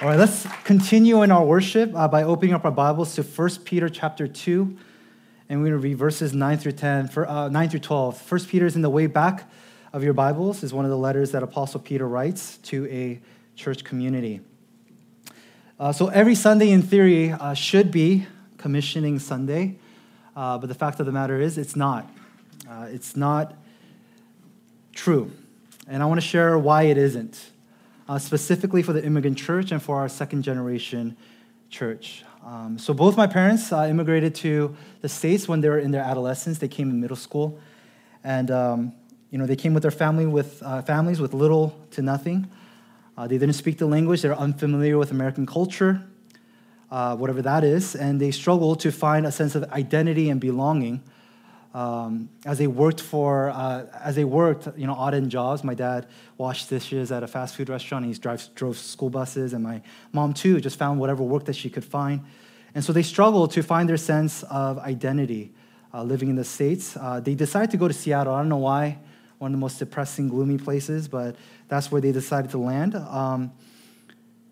All right, let's continue in our worship uh, by opening up our Bibles to 1 Peter chapter 2, and we're going to read verses 9 through 10, for, uh, 9 through 12. 1 Peter is in the way back of your Bibles, is one of the letters that Apostle Peter writes to a church community. Uh, so every Sunday, in theory, uh, should be commissioning Sunday, uh, but the fact of the matter is, it's not. Uh, it's not true. And I want to share why it isn't uh, specifically for the immigrant church and for our second generation church. Um, so both my parents uh, immigrated to the States when they were in their adolescence. They came in middle school. And, um, you know, they came with their family with, uh, families with little to nothing. Uh, they didn't speak the language. They're unfamiliar with American culture, uh, whatever that is. And they struggled to find a sense of identity and belonging um, as they worked for uh, as they worked you know odd end jobs my dad washed dishes at a fast food restaurant. He drives, drove school buses and my mom too just found whatever work that she could find. And so they struggled to find their sense of identity uh, living in the states. Uh, they decided to go to seattle. I don't know why. One of the most depressing gloomy places but that's where they decided to land. Um,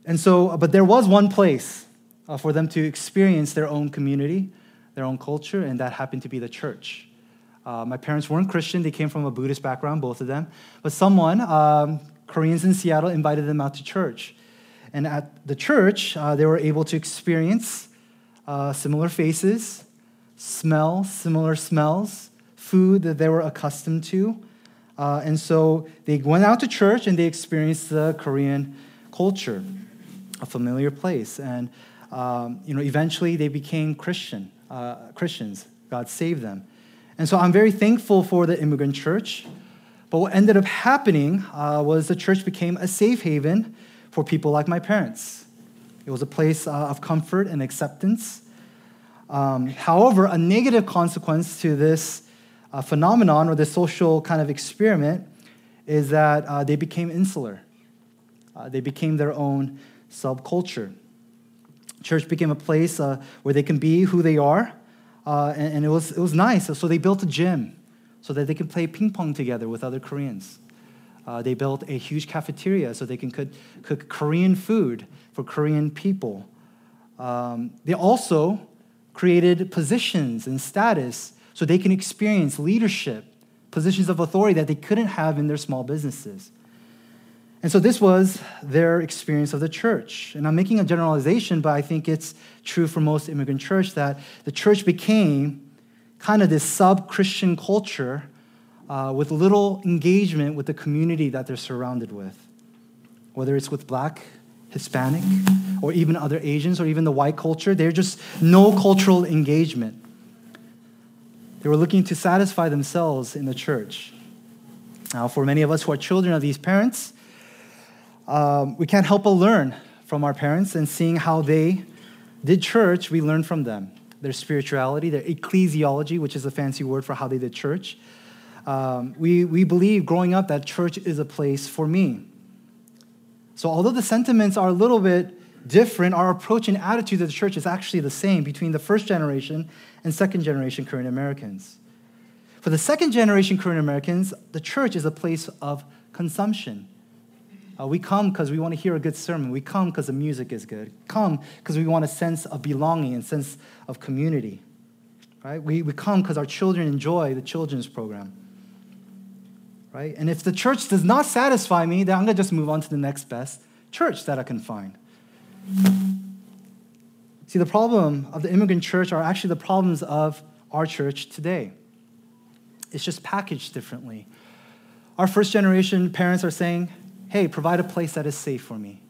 and so but there was one place uh, for them to experience their own community their own culture, and that happened to be the church. Uh, my parents weren't Christian, they came from a Buddhist background, both of them. But someone, um, Koreans in Seattle, invited them out to church. And at the church, uh, they were able to experience uh, similar faces, smell similar smells, food that they were accustomed to. Uh, and so they went out to church and they experienced the Korean culture, a familiar place. And um, you know, eventually they became Christian uh, Christians. God saved them. And so I'm very thankful for the immigrant church. But what ended up happening uh, was the church became a safe haven for people like my parents. It was a place uh, of comfort and acceptance. Um, however, a negative consequence to this uh, phenomenon or this social kind of experiment is that uh, they became insular. Uh, they became their own subculture. Church became a place uh, where they can be who they are, uh, and, and, it, was, it was nice. So they built a gym so that they could play ping pong together with other Koreans. Uh, they built a huge cafeteria so they can cook, cook Korean food for Korean people. Um, they also created positions and status so they can experience leadership, positions of authority that they couldn't have in their small businesses. And so this was their experience of the church. And I'm making a generalization, but I think it's true for most immigrant church that the church became kind of this sub Christian culture uh, with little engagement with the community that they're surrounded with, whether it's with black, Hispanic, or even other Asians, or even the white culture. There's just no cultural engagement. They were looking to satisfy themselves in the church. Now, for many of us who are children of these parents, um, we can't help but learn from our parents and seeing how they did church, we learn from them. Their spirituality, their ecclesiology, which is a fancy word for how they did church. Um, we, we believe growing up that church is a place for me. So, although the sentiments are a little bit different, our approach and attitude to the church is actually the same between the first generation and second generation Korean Americans. For the second generation Korean Americans, the church is a place of consumption. Uh, we come because we want to hear a good sermon. We come because the music is good. Come because we want a sense of belonging and sense of community. Right? We, we come because our children enjoy the children's program. Right? And if the church does not satisfy me, then I'm going to just move on to the next best church that I can find. See, the problem of the immigrant church are actually the problems of our church today. It's just packaged differently. Our first generation parents are saying, hey, provide a place that is safe for me.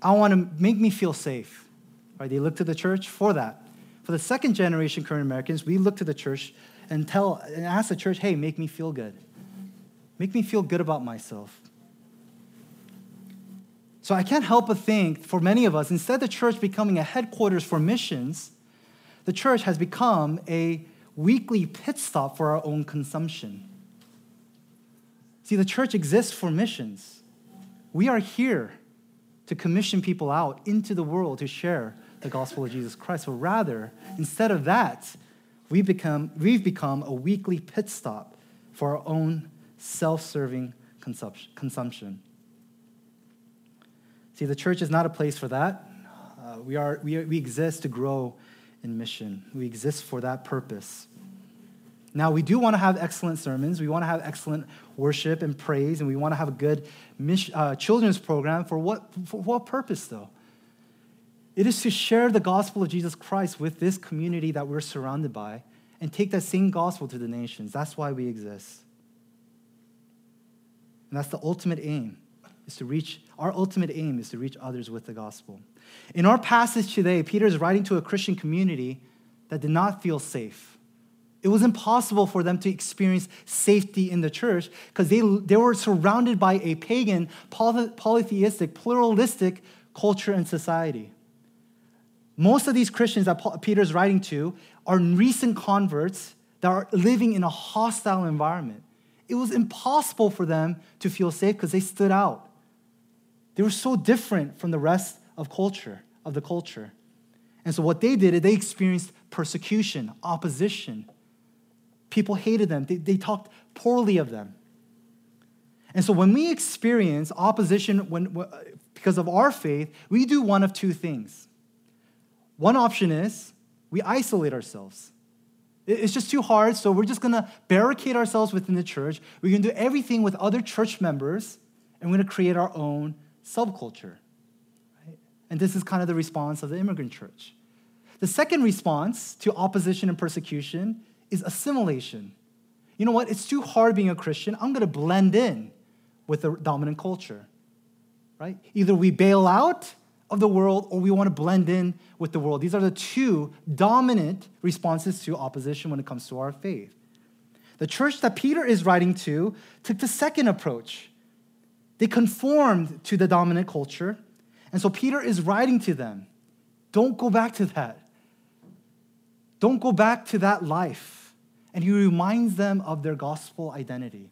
I want to make me feel safe. Right? They look to the church for that. For the second generation Korean Americans, we look to the church and tell and ask the church, hey, make me feel good. Make me feel good about myself. So I can't help but think for many of us, instead of the church becoming a headquarters for missions, the church has become a weekly pit stop for our own consumption. See, the church exists for missions. We are here to commission people out into the world to share the gospel of Jesus Christ. But rather, instead of that, we become, we've become a weekly pit stop for our own self serving consumption. See, the church is not a place for that. Uh, we, are, we, we exist to grow in mission, we exist for that purpose. Now, we do want to have excellent sermons. We want to have excellent worship and praise, and we want to have a good uh, children's program. For what, for what purpose, though? It is to share the gospel of Jesus Christ with this community that we're surrounded by and take that same gospel to the nations. That's why we exist. And that's the ultimate aim, is to reach, our ultimate aim is to reach others with the gospel. In our passage today, Peter is writing to a Christian community that did not feel safe. It was impossible for them to experience safety in the church because they, they were surrounded by a pagan, polytheistic, pluralistic culture and society. Most of these Christians that Peter's writing to are recent converts that are living in a hostile environment. It was impossible for them to feel safe because they stood out. They were so different from the rest of culture, of the culture. And so what they did is they experienced persecution, opposition. People hated them. They, they talked poorly of them. And so when we experience opposition when, because of our faith, we do one of two things. One option is we isolate ourselves. It's just too hard, so we're just gonna barricade ourselves within the church. We're gonna do everything with other church members, and we're gonna create our own subculture. Right? And this is kind of the response of the immigrant church. The second response to opposition and persecution is assimilation. You know what? It's too hard being a Christian. I'm gonna blend in with the dominant culture. Right? Either we bail out of the world or we want to blend in with the world. These are the two dominant responses to opposition when it comes to our faith. The church that Peter is writing to took the second approach. They conformed to the dominant culture. And so Peter is writing to them don't go back to that. Don't go back to that life. And he reminds them of their gospel identity.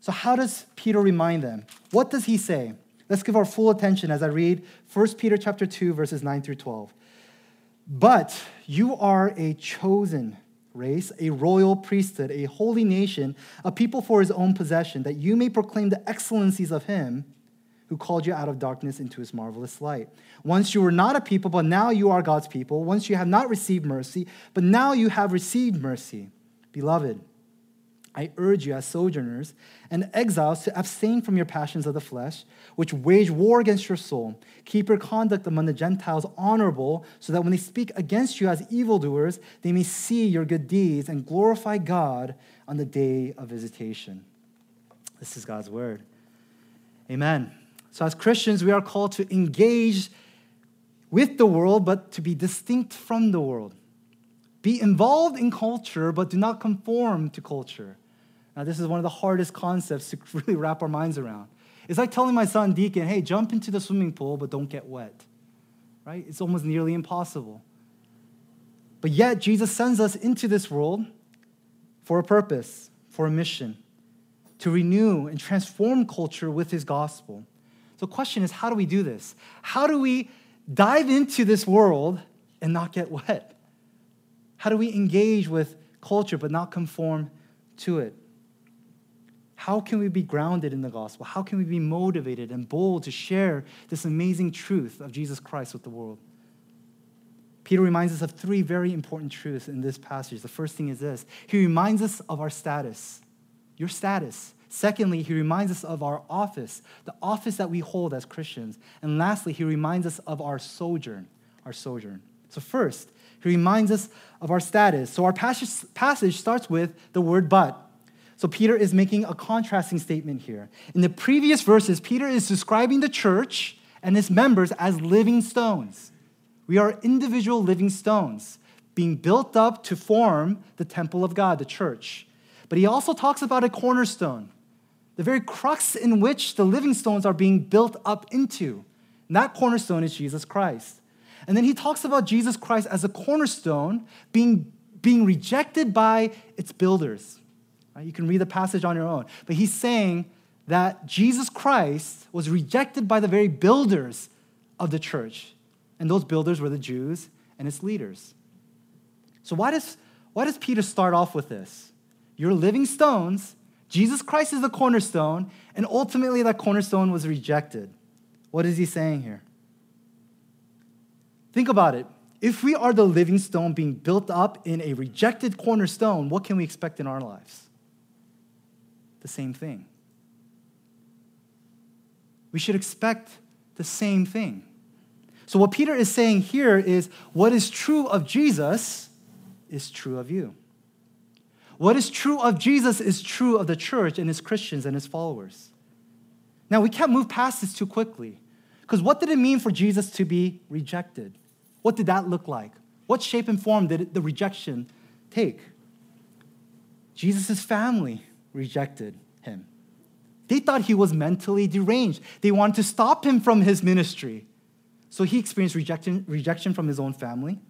So, how does Peter remind them? What does he say? Let's give our full attention as I read 1 Peter chapter 2 verses 9 through 12. But you are a chosen race, a royal priesthood, a holy nation, a people for his own possession, that you may proclaim the excellencies of him who called you out of darkness into his marvelous light. Once you were not a people, but now you are God's people. Once you have not received mercy, but now you have received mercy. Beloved, I urge you, as sojourners and exiles, to abstain from your passions of the flesh, which wage war against your soul. Keep your conduct among the Gentiles honorable, so that when they speak against you as evildoers, they may see your good deeds and glorify God on the day of visitation. This is God's word. Amen. So, as Christians, we are called to engage with the world, but to be distinct from the world. Be involved in culture, but do not conform to culture. Now, this is one of the hardest concepts to really wrap our minds around. It's like telling my son Deacon, hey, jump into the swimming pool, but don't get wet. Right? It's almost nearly impossible. But yet, Jesus sends us into this world for a purpose, for a mission, to renew and transform culture with his gospel. So, the question is how do we do this? How do we dive into this world and not get wet? How do we engage with culture but not conform to it? How can we be grounded in the gospel? How can we be motivated and bold to share this amazing truth of Jesus Christ with the world? Peter reminds us of three very important truths in this passage. The first thing is this he reminds us of our status, your status. Secondly, he reminds us of our office, the office that we hold as Christians. And lastly, he reminds us of our sojourn, our sojourn. So, first, he reminds us of our status. So, our passage, passage starts with the word but. So Peter is making a contrasting statement here. In the previous verses, Peter is describing the church and its members as living stones. We are individual living stones being built up to form the temple of God, the church. But he also talks about a cornerstone, the very crux in which the living stones are being built up into. And that cornerstone is Jesus Christ. And then he talks about Jesus Christ as a cornerstone being, being rejected by its builders. Right? You can read the passage on your own. But he's saying that Jesus Christ was rejected by the very builders of the church. And those builders were the Jews and its leaders. So, why does, why does Peter start off with this? You're living stones, Jesus Christ is the cornerstone, and ultimately that cornerstone was rejected. What is he saying here? Think about it. If we are the living stone being built up in a rejected cornerstone, what can we expect in our lives? The same thing. We should expect the same thing. So, what Peter is saying here is what is true of Jesus is true of you. What is true of Jesus is true of the church and his Christians and his followers. Now, we can't move past this too quickly. Because what did it mean for Jesus to be rejected? What did that look like? What shape and form did the rejection take? Jesus' family rejected him. They thought he was mentally deranged. They wanted to stop him from his ministry. So he experienced rejection, rejection from his own family.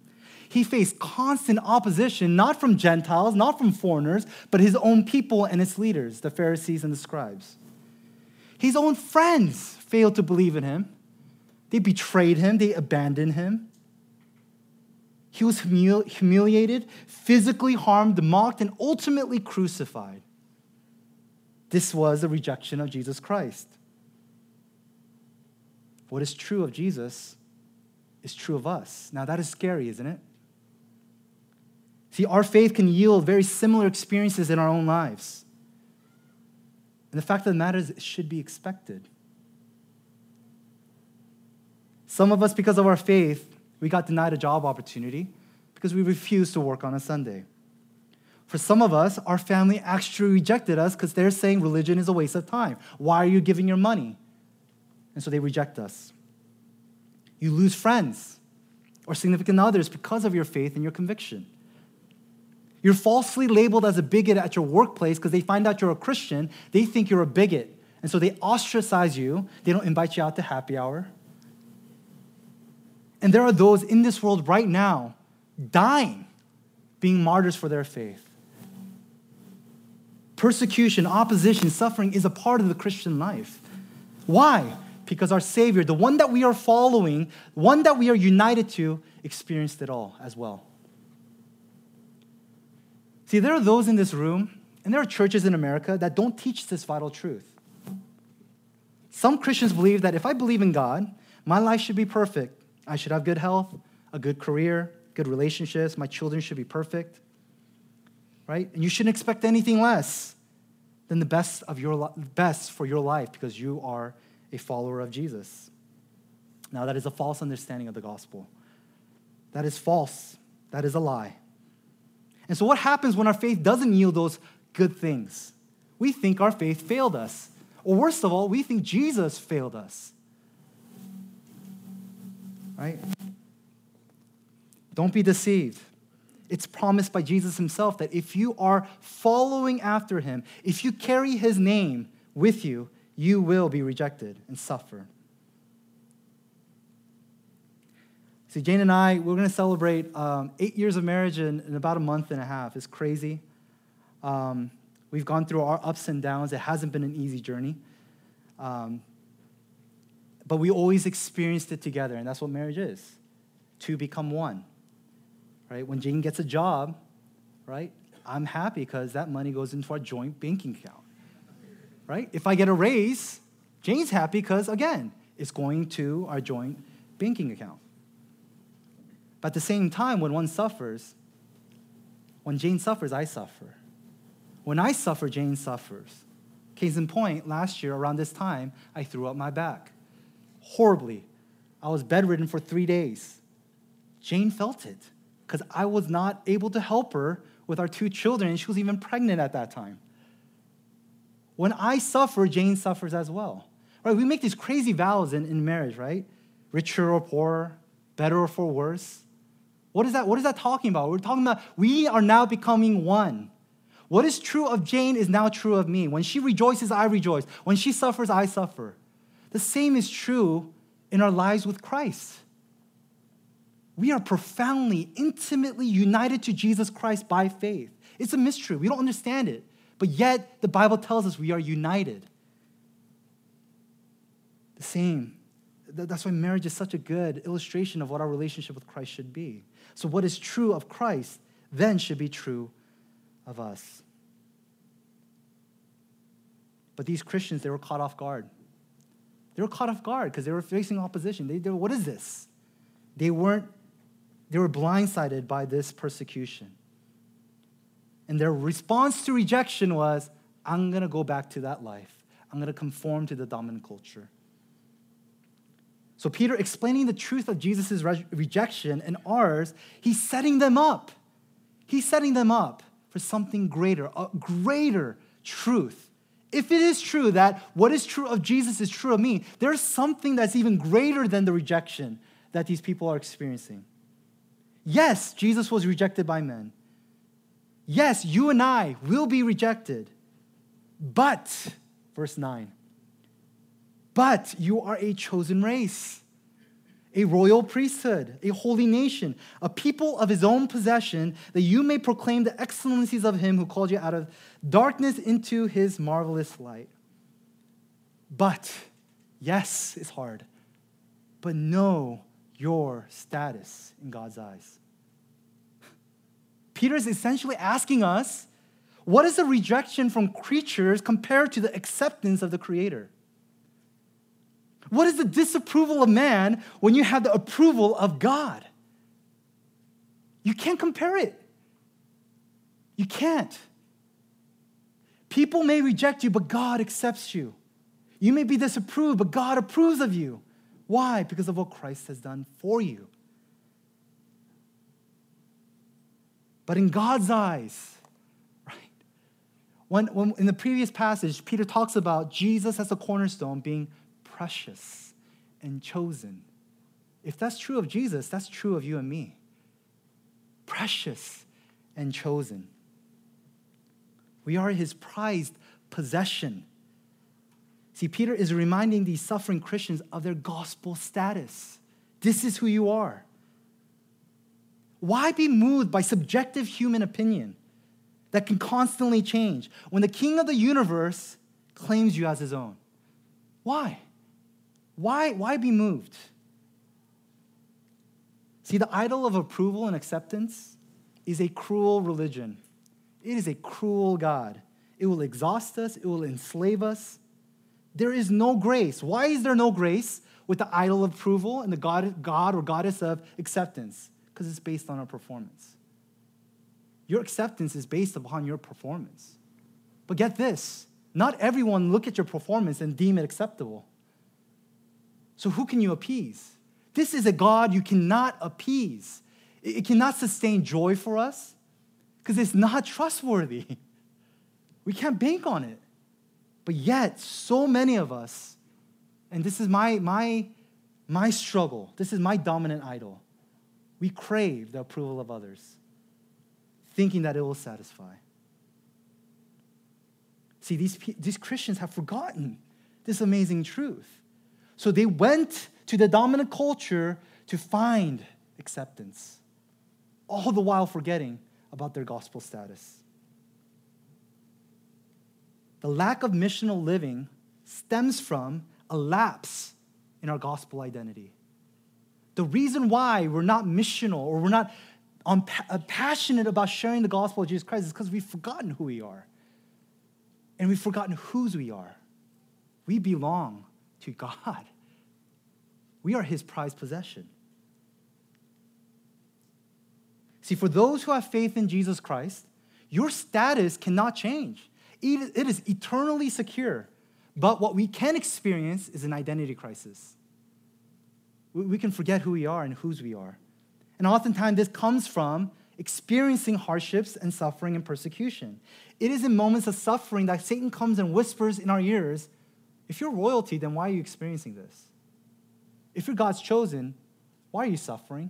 He faced constant opposition, not from Gentiles, not from foreigners, but his own people and its leaders, the Pharisees and the scribes. His own friends failed to believe in him. They betrayed him, they abandoned him. He was humili- humiliated, physically harmed, mocked, and ultimately crucified. This was a rejection of Jesus Christ. What is true of Jesus is true of us. Now, that is scary, isn't it? See, our faith can yield very similar experiences in our own lives. And the fact of the matter is, it should be expected. Some of us, because of our faith, we got denied a job opportunity because we refused to work on a Sunday. For some of us, our family actually rejected us because they're saying religion is a waste of time. Why are you giving your money? And so they reject us. You lose friends or significant others because of your faith and your conviction. You're falsely labeled as a bigot at your workplace because they find out you're a Christian. They think you're a bigot. And so they ostracize you. They don't invite you out to happy hour. And there are those in this world right now dying, being martyrs for their faith. Persecution, opposition, suffering is a part of the Christian life. Why? Because our Savior, the one that we are following, one that we are united to, experienced it all as well. See, there are those in this room, and there are churches in America that don't teach this vital truth. Some Christians believe that if I believe in God, my life should be perfect. I should have good health, a good career, good relationships, my children should be perfect right? And you shouldn't expect anything less than the best of your best for your life because you are a follower of Jesus. Now that is a false understanding of the gospel. That is false. That is a lie. And so what happens when our faith doesn't yield those good things? We think our faith failed us. Or worst of all, we think Jesus failed us. Right? Don't be deceived. It's promised by Jesus himself that if you are following after him, if you carry his name with you, you will be rejected and suffer. See, Jane and I, we're going to celebrate um, eight years of marriage in, in, about a month and a half. It's crazy. Um, we've gone through our ups and downs. It hasn't been an easy journey. Um, but we always experienced it together, and that's what marriage is to become one right? When Jane gets a job, right? I'm happy because that money goes into our joint banking account, right? If I get a raise, Jane's happy because, again, it's going to our joint banking account. But at the same time, when one suffers, when Jane suffers, I suffer. When I suffer, Jane suffers. Case in point, last year around this time, I threw up my back horribly. I was bedridden for three days. Jane felt it because I was not able to help her with our two children, and she was even pregnant at that time. When I suffer, Jane suffers as well. Right? We make these crazy vows in, in marriage, right? Richer or poorer, better or for worse. What is that? What is that talking about? We're talking about we are now becoming one. What is true of Jane is now true of me. When she rejoices, I rejoice. When she suffers, I suffer. The same is true in our lives with Christ we are profoundly, intimately united to Jesus Christ by faith. It's a mystery. We don't understand it. But yet, the Bible tells us we are united. The same. That's why marriage is such a good illustration of what our relationship with Christ should be. So, what is true of Christ then should be true of us. But these Christians, they were caught off guard. They were caught off guard because they were facing opposition. They, they, what is this? They weren't, they were blindsided by this persecution. And their response to rejection was, I'm going to go back to that life. I'm going to conform to the dominant culture. So, Peter, explaining the truth of Jesus' re- rejection and ours, he's setting them up. He's setting them up for something greater, a greater truth. If it is true that what is true of Jesus is true of me, there's something that's even greater than the rejection that these people are experiencing. Yes, Jesus was rejected by men. Yes, you and I will be rejected. But, verse 9, but you are a chosen race, a royal priesthood, a holy nation, a people of his own possession, that you may proclaim the excellencies of him who called you out of darkness into his marvelous light. But, yes, it's hard, but know your status in God's eyes. Peter is essentially asking us what is the rejection from creatures compared to the acceptance of the Creator? What is the disapproval of man when you have the approval of God? You can't compare it. You can't. People may reject you, but God accepts you. You may be disapproved, but God approves of you. Why? Because of what Christ has done for you. But in God's eyes, right? When, when in the previous passage, Peter talks about Jesus as a cornerstone being precious and chosen. If that's true of Jesus, that's true of you and me. Precious and chosen. We are his prized possession. See, Peter is reminding these suffering Christians of their gospel status. This is who you are. Why be moved by subjective human opinion that can constantly change when the king of the universe claims you as his own? Why? Why, why be moved? See, the idol of approval and acceptance is a cruel religion. It is a cruel God. It will exhaust us, it will enslave us. There is no grace. Why is there no grace with the idol of approval and the God, God or goddess of acceptance? Because it's based on our performance. Your acceptance is based upon your performance. But get this not everyone look at your performance and deem it acceptable. So who can you appease? This is a God you cannot appease. It cannot sustain joy for us because it's not trustworthy. We can't bank on it. But yet, so many of us, and this is my, my, my struggle, this is my dominant idol. We crave the approval of others, thinking that it will satisfy. See, these, these Christians have forgotten this amazing truth. So they went to the dominant culture to find acceptance, all the while forgetting about their gospel status. The lack of missional living stems from a lapse in our gospel identity. The reason why we're not missional or we're not uh, passionate about sharing the gospel of Jesus Christ is because we've forgotten who we are. And we've forgotten whose we are. We belong to God. We are his prized possession. See, for those who have faith in Jesus Christ, your status cannot change. It is eternally secure. But what we can experience is an identity crisis. We can forget who we are and whose we are. And oftentimes, this comes from experiencing hardships and suffering and persecution. It is in moments of suffering that Satan comes and whispers in our ears if you're royalty, then why are you experiencing this? If you're God's chosen, why are you suffering?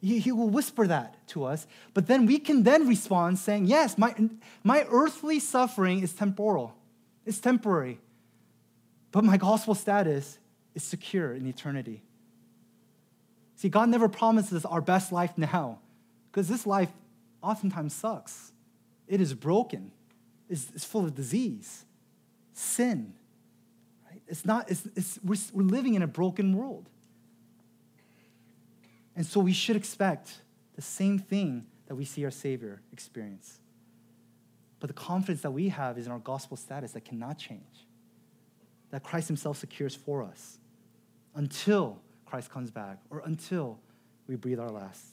He, he will whisper that to us, but then we can then respond saying, Yes, my, my earthly suffering is temporal, it's temporary, but my gospel status is secure in eternity. See, God never promises our best life now, because this life oftentimes sucks. It is broken, it's, it's full of disease, sin, it's not, it's, it's, we're, we're living in a broken world. And so we should expect the same thing that we see our Savior experience. But the confidence that we have is in our gospel status that cannot change. that Christ Himself secures for us until Christ comes back or until we breathe our last.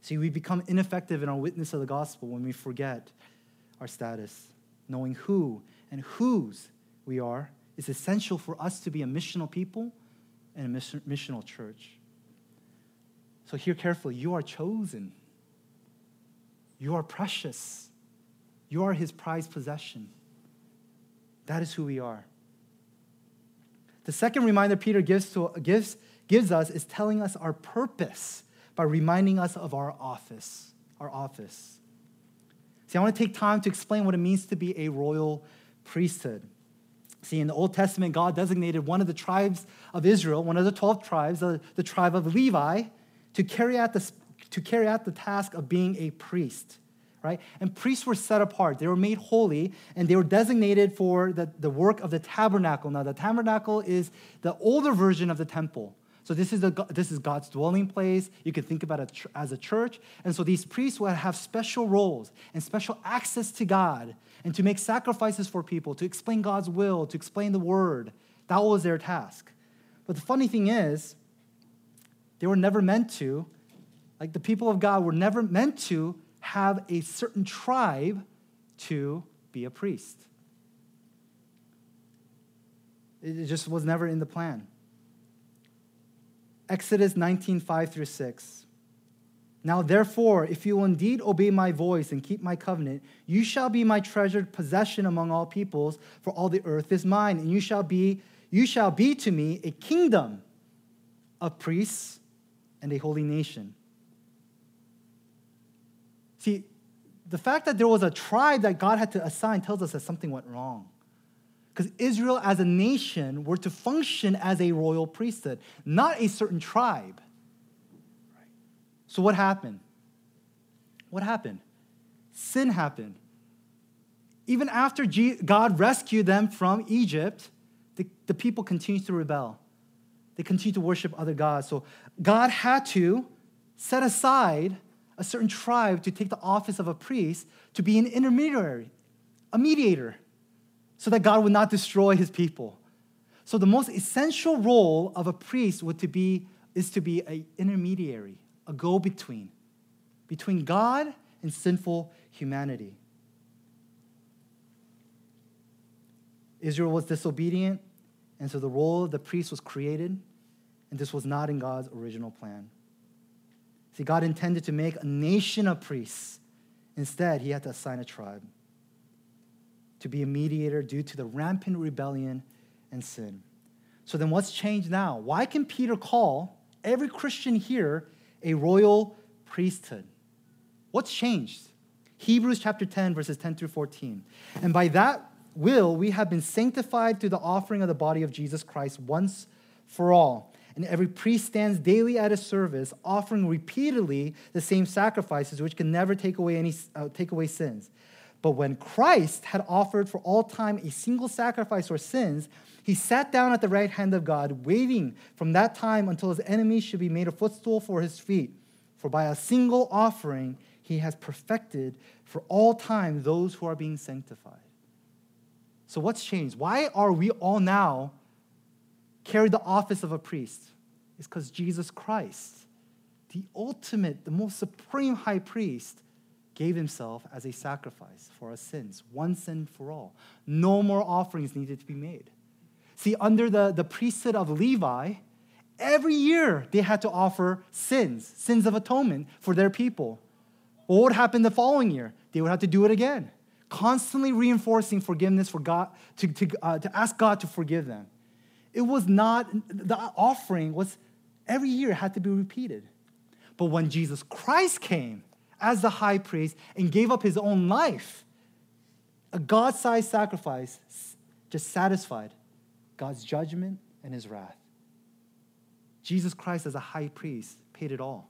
See, we become ineffective in our witness of the gospel when we forget our status. Knowing who and whose we are it's essential for us to be a missional people and a missional church. So, hear carefully you are chosen, you are precious, you are his prized possession. That is who we are. The second reminder Peter gives, to, gives, gives us is telling us our purpose by reminding us of our office. Our office. See, I want to take time to explain what it means to be a royal priesthood. See, in the Old Testament, God designated one of the tribes of Israel, one of the 12 tribes, the, the tribe of Levi, to carry, out the, to carry out the task of being a priest right? And priests were set apart. They were made holy, and they were designated for the, the work of the tabernacle. Now, the tabernacle is the older version of the temple. So this is, this is God's dwelling place. You can think about it as a church. And so these priests would have special roles and special access to God and to make sacrifices for people, to explain God's will, to explain the word. That was their task. But the funny thing is, they were never meant to, like the people of God were never meant to have a certain tribe to be a priest. It just was never in the plan. Exodus 19, 5 through 6. Now, therefore, if you will indeed obey my voice and keep my covenant, you shall be my treasured possession among all peoples, for all the earth is mine, and you shall be, you shall be to me a kingdom of priests and a holy nation. See, the fact that there was a tribe that God had to assign tells us that something went wrong. Because Israel as a nation were to function as a royal priesthood, not a certain tribe. So, what happened? What happened? Sin happened. Even after God rescued them from Egypt, the, the people continued to rebel. They continued to worship other gods. So, God had to set aside a certain tribe to take the office of a priest to be an intermediary, a mediator, so that God would not destroy his people. So the most essential role of a priest would to be is to be an intermediary, a go-between between God and sinful humanity. Israel was disobedient, and so the role of the priest was created, and this was not in God's original plan. See, God intended to make a nation of priests. Instead, he had to assign a tribe to be a mediator due to the rampant rebellion and sin. So then, what's changed now? Why can Peter call every Christian here a royal priesthood? What's changed? Hebrews chapter 10, verses 10 through 14. And by that will, we have been sanctified through the offering of the body of Jesus Christ once for all and every priest stands daily at his service, offering repeatedly the same sacrifices, which can never take away any uh, take away sins. But when Christ had offered for all time a single sacrifice for sins, he sat down at the right hand of God, waiting from that time until his enemies should be made a footstool for his feet. For by a single offering, he has perfected for all time those who are being sanctified. So, what's changed? Why are we all now carry the office of a priest It's because Jesus Christ, the ultimate, the most supreme high priest, gave himself as a sacrifice for our sins, once and for all. No more offerings needed to be made. See, under the, the priesthood of Levi, every year they had to offer sins, sins of atonement for their people. What would happen the following year? They would have to do it again, constantly reinforcing forgiveness for God, to, to, uh, to ask God to forgive them. It was not, the offering was every year had to be repeated. But when Jesus Christ came as the high priest and gave up his own life, a God sized sacrifice just satisfied God's judgment and his wrath. Jesus Christ, as a high priest, paid it all.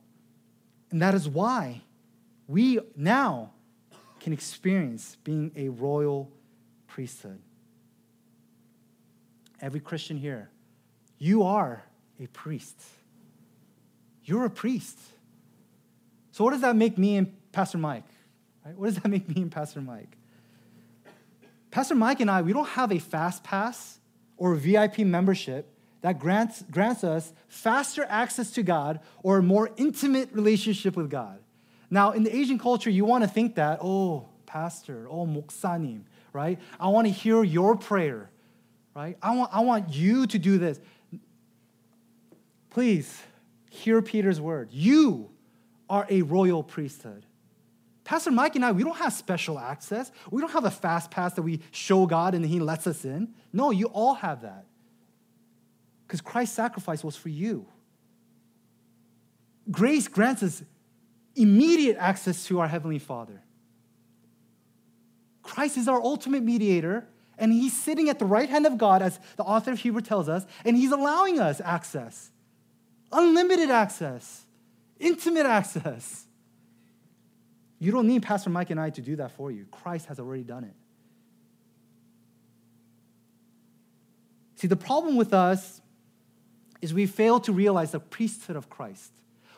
And that is why we now can experience being a royal priesthood every Christian here, you are a priest. You're a priest. So, what does that make me and Pastor Mike? Right? What does that make me and Pastor Mike? Pastor Mike and I, we don't have a fast pass or VIP membership that grants, grants us faster access to God or a more intimate relationship with God. Now, in the Asian culture, you want to think that, oh, pastor, oh, moksanim, right? I want to hear your prayer, right? I want, I want you to do this. Please hear Peter's word. You are a royal priesthood. Pastor Mike and I, we don't have special access. We don't have a fast pass that we show God and He lets us in. No, you all have that. Because Christ's sacrifice was for you. Grace grants us immediate access to our Heavenly Father. Christ is our ultimate mediator, and He's sitting at the right hand of God, as the author of Hebrew tells us, and He's allowing us access unlimited access, intimate access. You don't need Pastor Mike and I to do that for you. Christ has already done it. See, the problem with us is we fail to realize the priesthood of Christ.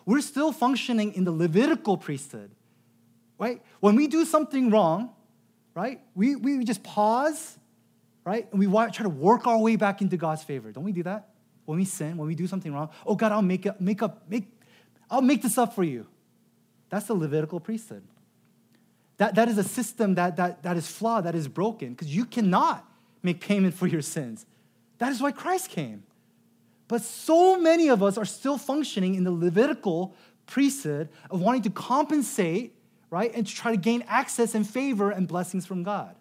We're still functioning in the Levitical priesthood, right? When we do something wrong, right, we, we just pause, right, and we try to work our way back into God's favor. Don't we do that? When we sin, when we do something wrong, oh God, I'll make up, make up, make, I'll make this up for you. That's the Levitical priesthood. That, that is a system that, that, that is flawed, that is broken, because you cannot make payment for your sins. That is why Christ came. But so many of us are still functioning in the Levitical priesthood of wanting to compensate, right, and to try to gain access and favor and blessings from God.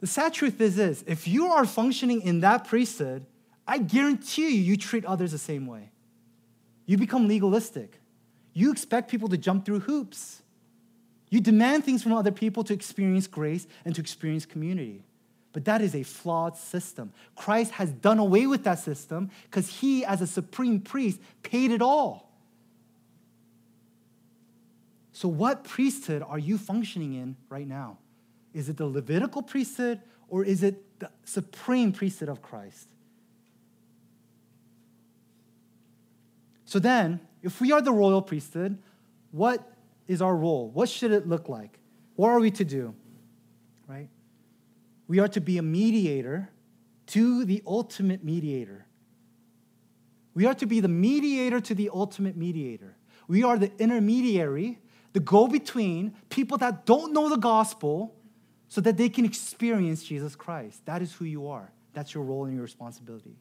The sad truth is this if you are functioning in that priesthood, I guarantee you, you treat others the same way. You become legalistic. You expect people to jump through hoops. You demand things from other people to experience grace and to experience community. But that is a flawed system. Christ has done away with that system because he, as a supreme priest, paid it all. So, what priesthood are you functioning in right now? Is it the Levitical priesthood or is it the supreme priesthood of Christ? So then, if we are the royal priesthood, what is our role? What should it look like? What are we to do? Right? We are to be a mediator to the ultimate mediator. We are to be the mediator to the ultimate mediator. We are the intermediary, the go between people that don't know the gospel so that they can experience Jesus Christ. That is who you are. That's your role and your responsibility.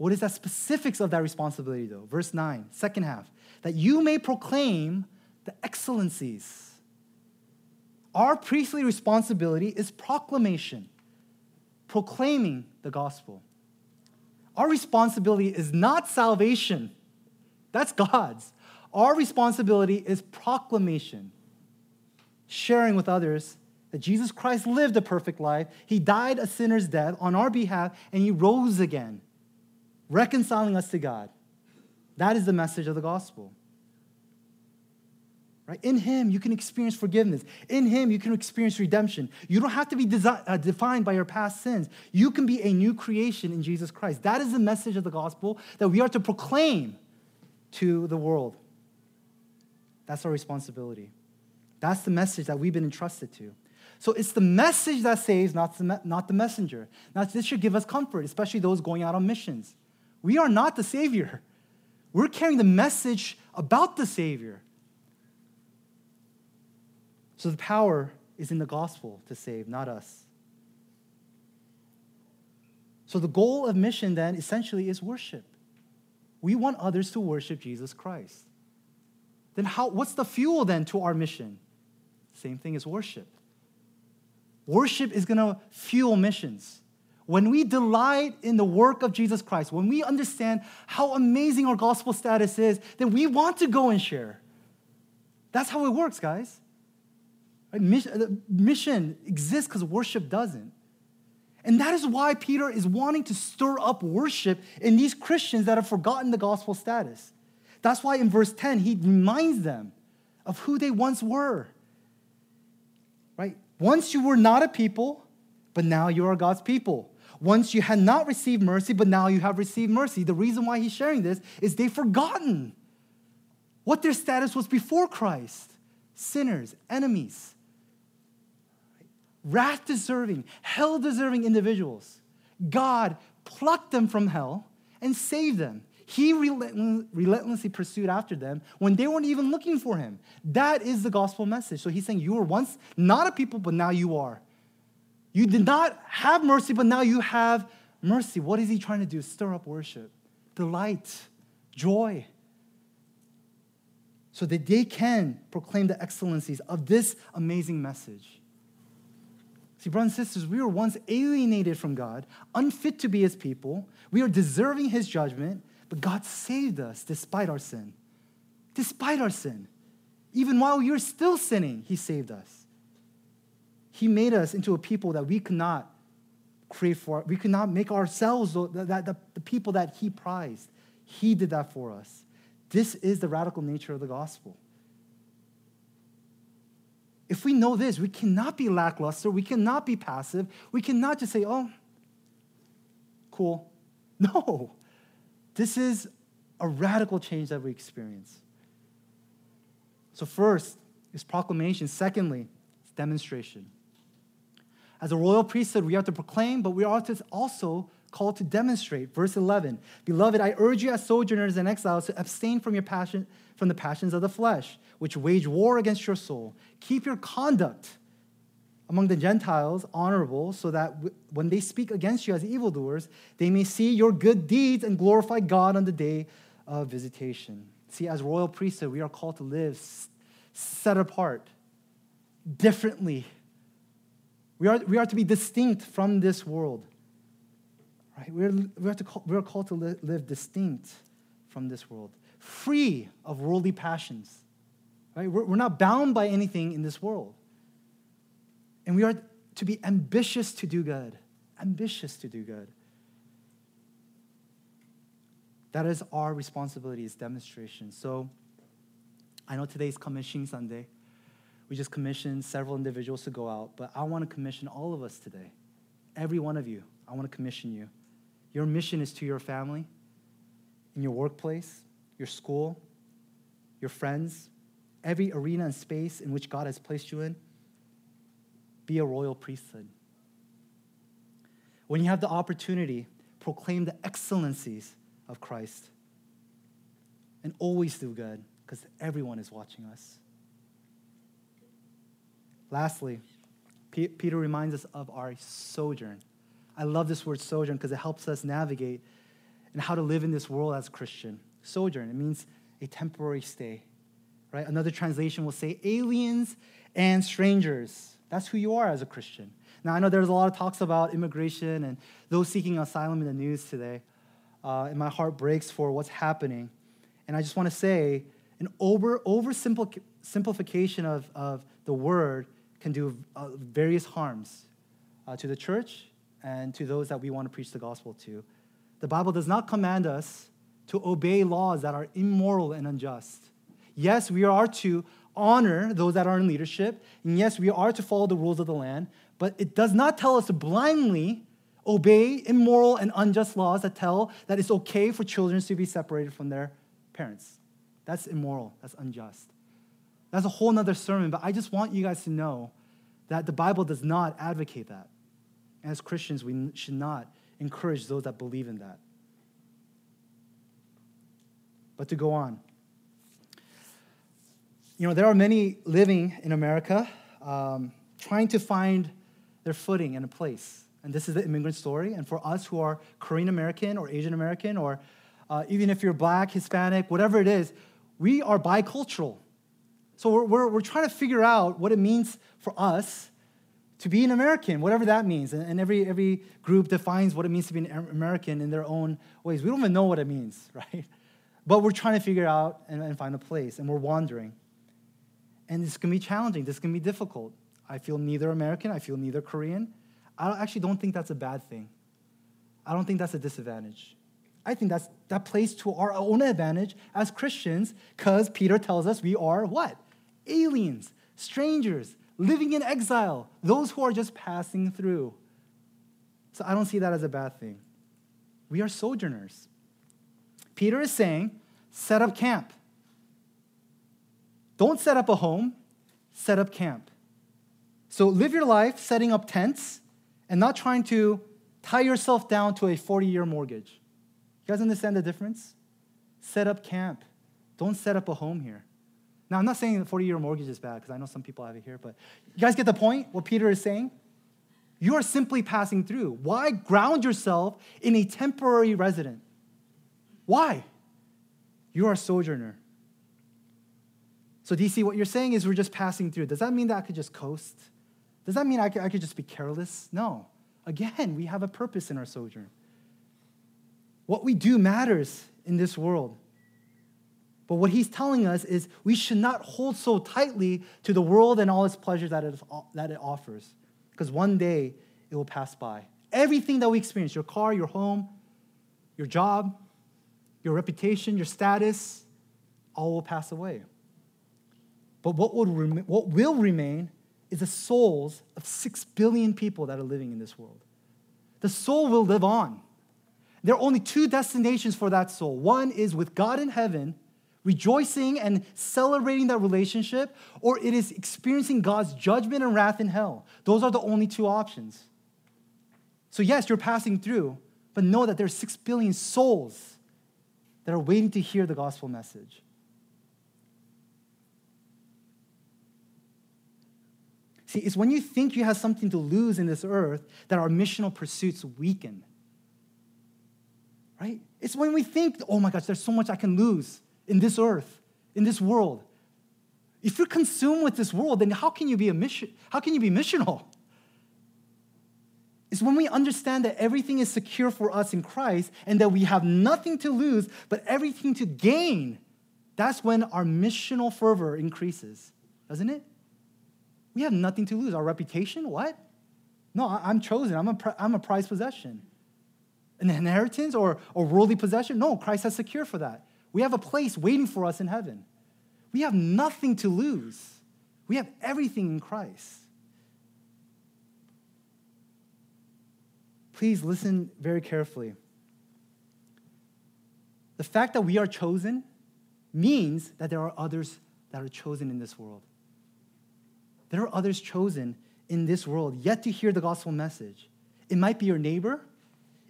What is the specifics of that responsibility, though? Verse 9, second half. That you may proclaim the excellencies. Our priestly responsibility is proclamation, proclaiming the gospel. Our responsibility is not salvation, that's God's. Our responsibility is proclamation, sharing with others that Jesus Christ lived a perfect life, He died a sinner's death on our behalf, and He rose again reconciling us to God. That is the message of the gospel. Right? In Him, you can experience forgiveness. In Him, you can experience redemption. You don't have to be desi- uh, defined by your past sins. You can be a new creation in Jesus Christ. That is the message of the gospel that we are to proclaim to the world. That's our responsibility. That's the message that we've been entrusted to. So it's the message that saves, not the, me- not the messenger. Now, this should give us comfort, especially those going out on missions. We are not the Savior. We're carrying the message about the Savior. So the power is in the gospel to save, not us. So the goal of mission then essentially is worship. We want others to worship Jesus Christ. Then how what's the fuel then to our mission? Same thing as worship. Worship is going to fuel missions. When we delight in the work of Jesus Christ, when we understand how amazing our gospel status is, then we want to go and share. That's how it works, guys. Uh, mission exists because worship doesn't. And that is why Peter is wanting to stir up worship in these Christians that have forgotten the gospel status. That's why in verse 10, he reminds them of who they once were. Right? Once you were not a people, but now you are God's people. Once you had not received mercy, but now you have received mercy. The reason why he's sharing this is they've forgotten what their status was before Christ sinners, enemies. wrath deserving, hell deserving individuals. God plucked them from hell and saved them. He relentlessly pursued after them when they weren't even looking for him. That is the gospel message. So he's saying, You were once not a people, but now you are. You did not have mercy, but now you have mercy. What is he trying to do? Stir up worship, delight, joy. So that they can proclaim the excellencies of this amazing message. See, brothers and sisters, we were once alienated from God, unfit to be his people. We are deserving his judgment, but God saved us despite our sin. Despite our sin. Even while we were still sinning, He saved us. He made us into a people that we could not create for. We could not make ourselves the, the, the, people that He prized. He did that for us. This is the radical nature of the gospel. If we know this, we cannot be lackluster. We cannot be passive. We cannot just say, oh, cool. No. This is a radical change that we experience. So, first is proclamation. Secondly, it's demonstration. As a royal priesthood, we have to proclaim, but we are also called to demonstrate. Verse 11 Beloved, I urge you as sojourners and exiles to abstain from, your passion, from the passions of the flesh, which wage war against your soul. Keep your conduct among the Gentiles honorable, so that when they speak against you as evildoers, they may see your good deeds and glorify God on the day of visitation. See, as royal priesthood, we are called to live set apart, differently. We are, we are to be distinct from this world. Right? We are, we are, to call, we are called to live, live distinct from this world, free of worldly passions. Right? We're, we're not bound by anything in this world. And we are to be ambitious to do good. Ambitious to do good. That is our responsibility, is demonstration. So I know today's commissioning Sunday. We just commissioned several individuals to go out, but I want to commission all of us today. Every one of you, I want to commission you. Your mission is to your family, in your workplace, your school, your friends, every arena and space in which God has placed you in be a royal priesthood. When you have the opportunity, proclaim the excellencies of Christ. And always do good, because everyone is watching us. Lastly, P- Peter reminds us of our sojourn. I love this word sojourn because it helps us navigate and how to live in this world as a Christian. Sojourn, it means a temporary stay, right? Another translation will say aliens and strangers. That's who you are as a Christian. Now, I know there's a lot of talks about immigration and those seeking asylum in the news today, uh, and my heart breaks for what's happening. And I just want to say an over, oversimplification of, of the word can do uh, various harms uh, to the church and to those that we want to preach the gospel to. The Bible does not command us to obey laws that are immoral and unjust. Yes, we are to honor those that are in leadership. And yes, we are to follow the rules of the land, but it does not tell us to blindly obey immoral and unjust laws that tell that it's okay for children to be separated from their parents. That's immoral, that's unjust. That's a whole nother sermon, but I just want you guys to know that the Bible does not advocate that. As Christians, we should not encourage those that believe in that. But to go on, you know, there are many living in America um, trying to find their footing and a place. And this is the immigrant story. And for us who are Korean American or Asian American, or uh, even if you're black, Hispanic, whatever it is, we are bicultural. So we're, we're, we're trying to figure out what it means for us to be an American, whatever that means. And, and every, every group defines what it means to be an American in their own ways. We don't even know what it means, right? But we're trying to figure out and, and find a place, and we're wandering. And this can be challenging. This can be difficult. I feel neither American. I feel neither Korean. I actually don't think that's a bad thing. I don't think that's a disadvantage. I think that's, that plays to our own advantage as Christians because Peter tells us we are what? Aliens, strangers, living in exile, those who are just passing through. So I don't see that as a bad thing. We are sojourners. Peter is saying, set up camp. Don't set up a home, set up camp. So live your life setting up tents and not trying to tie yourself down to a 40 year mortgage. You guys understand the difference? Set up camp. Don't set up a home here. Now, I'm not saying the 40 year mortgage is bad because I know some people have it here, but you guys get the point? What Peter is saying? You are simply passing through. Why ground yourself in a temporary resident? Why? You are a sojourner. So, DC, what you're saying is we're just passing through. Does that mean that I could just coast? Does that mean I could, I could just be careless? No. Again, we have a purpose in our sojourn. What we do matters in this world. But what he's telling us is we should not hold so tightly to the world and all its pleasures that it, that it offers because one day it will pass by. Everything that we experience your car, your home, your job, your reputation, your status all will pass away. But what, would rem- what will remain is the souls of six billion people that are living in this world. The soul will live on. There are only two destinations for that soul one is with God in heaven rejoicing and celebrating that relationship, or it is experiencing God's judgment and wrath in hell. Those are the only two options. So, yes, you're passing through, but know that there's six billion souls that are waiting to hear the gospel message. See, it's when you think you have something to lose in this earth that our missional pursuits weaken. Right? It's when we think, oh my gosh, there's so much I can lose in this earth, in this world. If you're consumed with this world, then how can you be a mission? How can you be missional? It's when we understand that everything is secure for us in Christ and that we have nothing to lose but everything to gain. That's when our missional fervor increases, doesn't it? We have nothing to lose. Our reputation, what? No, I'm chosen. I'm a, I'm a prized possession. An inheritance or, a worldly possession? No, Christ has secured for that. We have a place waiting for us in heaven. We have nothing to lose. We have everything in Christ. Please listen very carefully. The fact that we are chosen means that there are others that are chosen in this world. There are others chosen in this world yet to hear the gospel message. It might be your neighbor,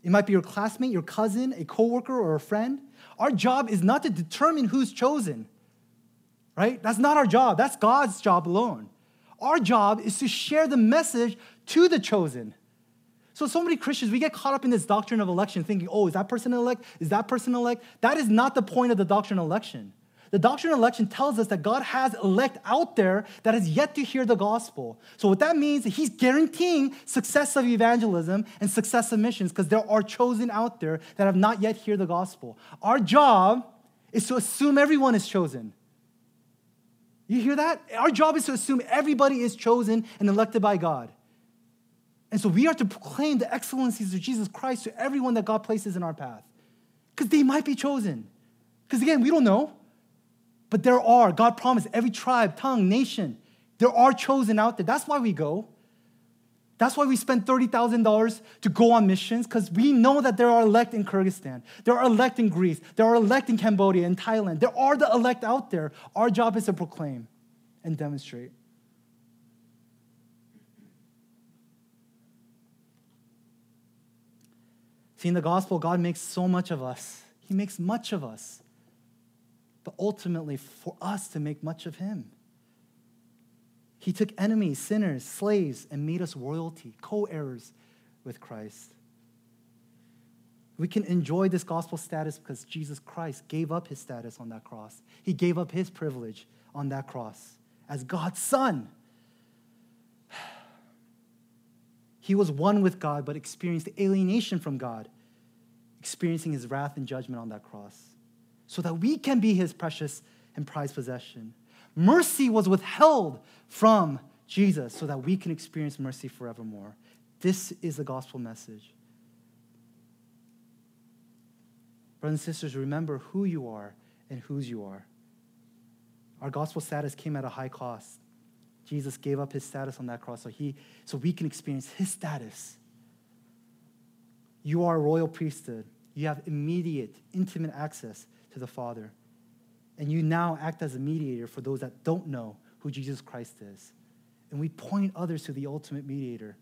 it might be your classmate, your cousin, a coworker, or a friend. Our job is not to determine who's chosen, right? That's not our job. That's God's job alone. Our job is to share the message to the chosen. So, so many Christians, we get caught up in this doctrine of election thinking, oh, is that person elect? Is that person elect? That is not the point of the doctrine of election. The doctrine of election tells us that God has elect out there that has yet to hear the gospel. So, what that means is He's guaranteeing success of evangelism and success of missions because there are chosen out there that have not yet heard the gospel. Our job is to assume everyone is chosen. You hear that? Our job is to assume everybody is chosen and elected by God. And so we are to proclaim the excellencies of Jesus Christ to everyone that God places in our path because they might be chosen. Because again, we don't know. But there are, God promised, every tribe, tongue, nation, there are chosen out there. That's why we go. That's why we spend $30,000 to go on missions, because we know that there are elect in Kyrgyzstan, there are elect in Greece, there are elect in Cambodia and Thailand. There are the elect out there. Our job is to proclaim and demonstrate. See, in the gospel, God makes so much of us. He makes much of us but ultimately for us to make much of him. He took enemies, sinners, slaves, and made us royalty, co heirs with Christ. We can enjoy this gospel status because Jesus Christ gave up his status on that cross. He gave up his privilege on that cross as God's son. He was one with God, but experienced alienation from God, experiencing his wrath and judgment on that cross so that we can be his precious and prized possession. Mercy was withheld from Jesus so that we can experience mercy forevermore. This is the gospel message. Brothers and sisters, remember who you are and whose you are. Our gospel status came at a high cost. Jesus gave up his status on that cross so, he, so we can experience his status. You are a royal priesthood. You have immediate, intimate access to the Father. And you now act as a mediator for those that don't know who Jesus Christ is. and we point others to the ultimate mediator.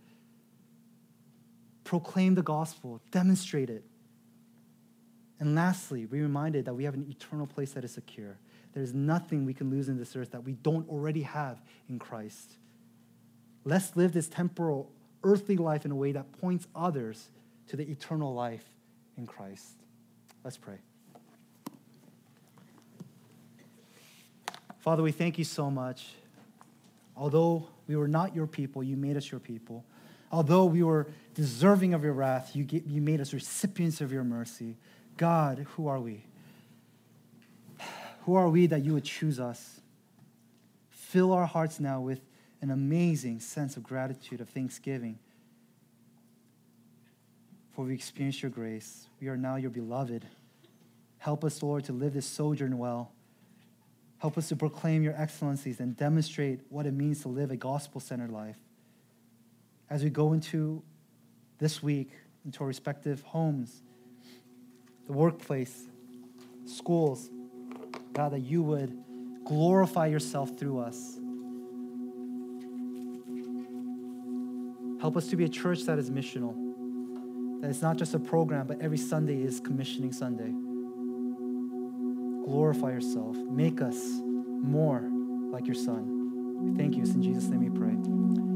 Proclaim the gospel, demonstrate it. And lastly, be reminded that we have an eternal place that is secure. There's nothing we can lose in this earth that we don't already have in Christ. Let's live this temporal, earthly life in a way that points others to the eternal life in Christ. Let's pray. Father, we thank you so much. Although we were not your people, you made us your people. Although we were deserving of your wrath, you, get, you made us recipients of your mercy. God, who are we? Who are we that you would choose us? Fill our hearts now with an amazing sense of gratitude, of thanksgiving. For we experience your grace. We are now your beloved. Help us, Lord, to live this sojourn well. Help us to proclaim your excellencies and demonstrate what it means to live a gospel centered life. As we go into this week, into our respective homes, the workplace, schools, God, that you would glorify yourself through us. Help us to be a church that is missional, that it's not just a program, but every Sunday is commissioning Sunday. Glorify yourself. Make us more like your Son. We thank you. It's in Jesus' name we pray.